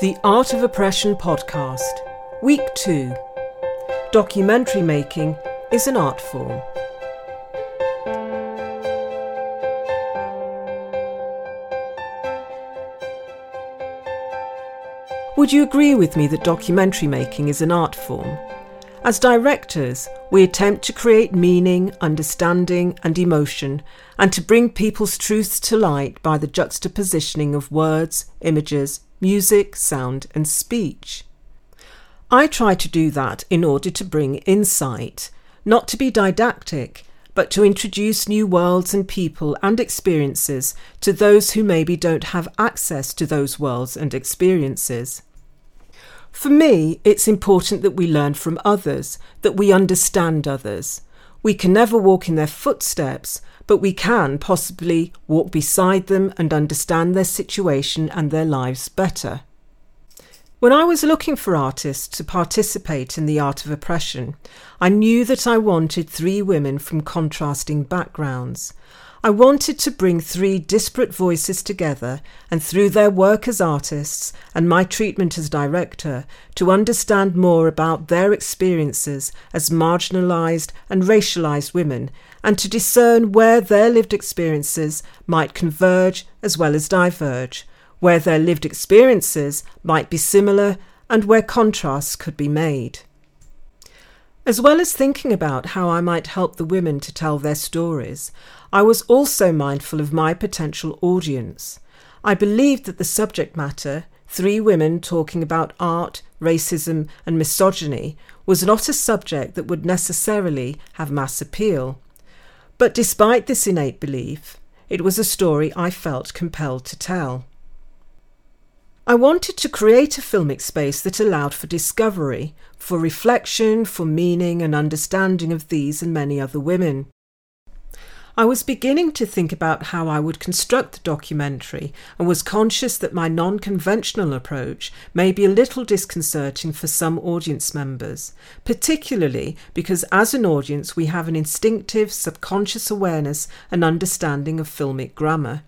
The Art of Oppression podcast, Week 2 Documentary Making is an Art Form. Would you agree with me that documentary making is an art form? As directors, we attempt to create meaning, understanding, and emotion, and to bring people's truths to light by the juxtapositioning of words, images, music, sound, and speech. I try to do that in order to bring insight, not to be didactic, but to introduce new worlds and people and experiences to those who maybe don't have access to those worlds and experiences. For me, it's important that we learn from others, that we understand others. We can never walk in their footsteps, but we can possibly walk beside them and understand their situation and their lives better. When I was looking for artists to participate in the art of oppression, I knew that I wanted three women from contrasting backgrounds. I wanted to bring three disparate voices together and through their work as artists and my treatment as director to understand more about their experiences as marginalised and racialised women and to discern where their lived experiences might converge as well as diverge, where their lived experiences might be similar and where contrasts could be made. As well as thinking about how I might help the women to tell their stories, I was also mindful of my potential audience. I believed that the subject matter, three women talking about art, racism, and misogyny, was not a subject that would necessarily have mass appeal. But despite this innate belief, it was a story I felt compelled to tell. I wanted to create a filmic space that allowed for discovery, for reflection, for meaning and understanding of these and many other women. I was beginning to think about how I would construct the documentary and was conscious that my non conventional approach may be a little disconcerting for some audience members, particularly because as an audience we have an instinctive subconscious awareness and understanding of filmic grammar.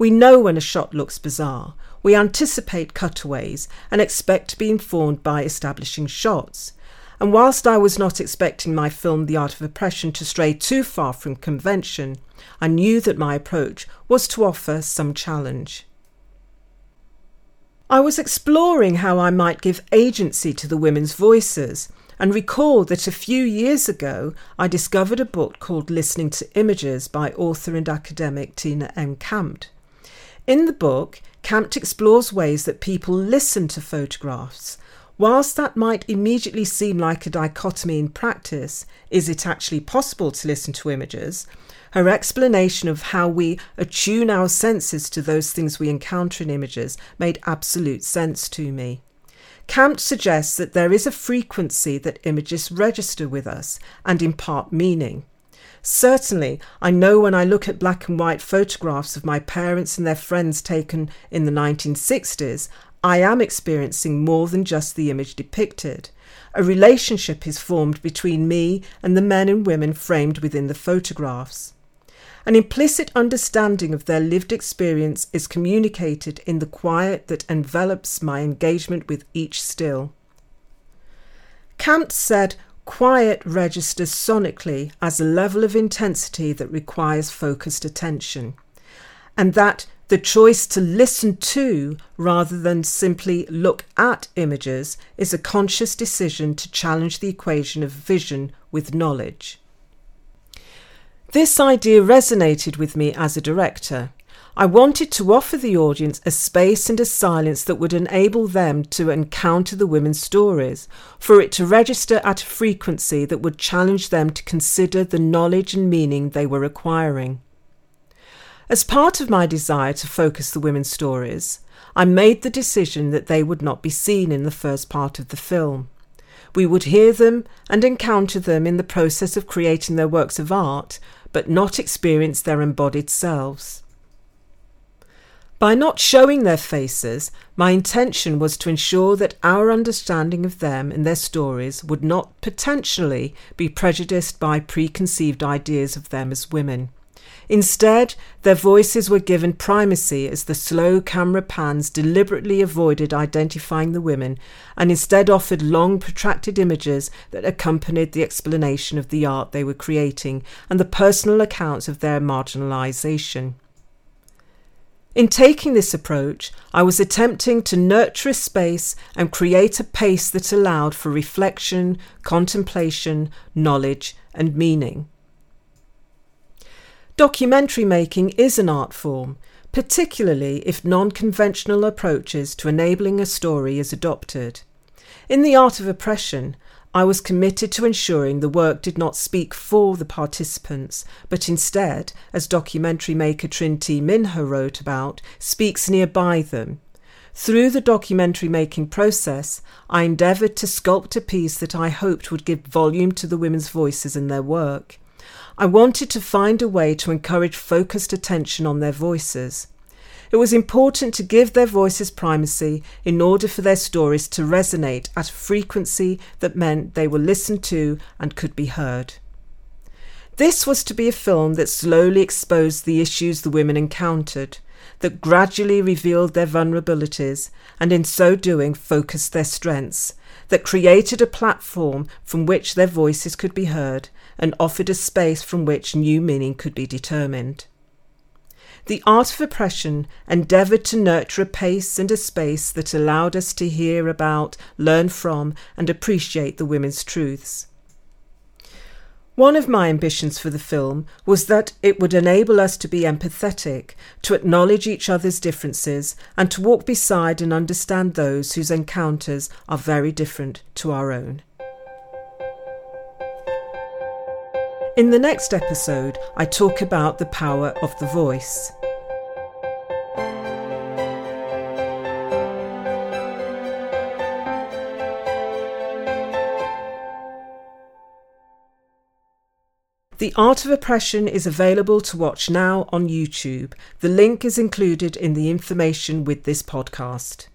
We know when a shot looks bizarre, we anticipate cutaways and expect to be informed by establishing shots. And whilst I was not expecting my film The Art of Oppression to stray too far from convention, I knew that my approach was to offer some challenge. I was exploring how I might give agency to the women's voices and recalled that a few years ago I discovered a book called Listening to Images by author and academic Tina M. Campt. In the book, Campt explores ways that people listen to photographs. Whilst that might immediately seem like a dichotomy in practice, is it actually possible to listen to images? Her explanation of how we attune our senses to those things we encounter in images made absolute sense to me. Campt suggests that there is a frequency that images register with us and impart meaning. Certainly, I know when I look at black and white photographs of my parents and their friends taken in the 1960s, I am experiencing more than just the image depicted. A relationship is formed between me and the men and women framed within the photographs. An implicit understanding of their lived experience is communicated in the quiet that envelops my engagement with each still. Campt said, Quiet registers sonically as a level of intensity that requires focused attention, and that the choice to listen to rather than simply look at images is a conscious decision to challenge the equation of vision with knowledge. This idea resonated with me as a director. I wanted to offer the audience a space and a silence that would enable them to encounter the women's stories, for it to register at a frequency that would challenge them to consider the knowledge and meaning they were acquiring. As part of my desire to focus the women's stories, I made the decision that they would not be seen in the first part of the film. We would hear them and encounter them in the process of creating their works of art, but not experience their embodied selves. By not showing their faces, my intention was to ensure that our understanding of them and their stories would not potentially be prejudiced by preconceived ideas of them as women. Instead, their voices were given primacy as the slow camera pans deliberately avoided identifying the women and instead offered long, protracted images that accompanied the explanation of the art they were creating and the personal accounts of their marginalisation. In taking this approach, I was attempting to nurture a space and create a pace that allowed for reflection, contemplation, knowledge, and meaning. Documentary making is an art form, particularly if non conventional approaches to enabling a story is adopted. In The Art of Oppression, I was committed to ensuring the work did not speak for the participants, but instead, as documentary maker Trinh T. Minh wrote about, speaks nearby them. Through the documentary making process, I endeavoured to sculpt a piece that I hoped would give volume to the women's voices and their work. I wanted to find a way to encourage focused attention on their voices. It was important to give their voices primacy in order for their stories to resonate at a frequency that meant they were listened to and could be heard. This was to be a film that slowly exposed the issues the women encountered, that gradually revealed their vulnerabilities, and in so doing focused their strengths, that created a platform from which their voices could be heard, and offered a space from which new meaning could be determined. The art of oppression endeavoured to nurture a pace and a space that allowed us to hear about, learn from, and appreciate the women's truths. One of my ambitions for the film was that it would enable us to be empathetic, to acknowledge each other's differences, and to walk beside and understand those whose encounters are very different to our own. In the next episode, I talk about the power of the voice. The Art of Oppression is available to watch now on YouTube. The link is included in the information with this podcast.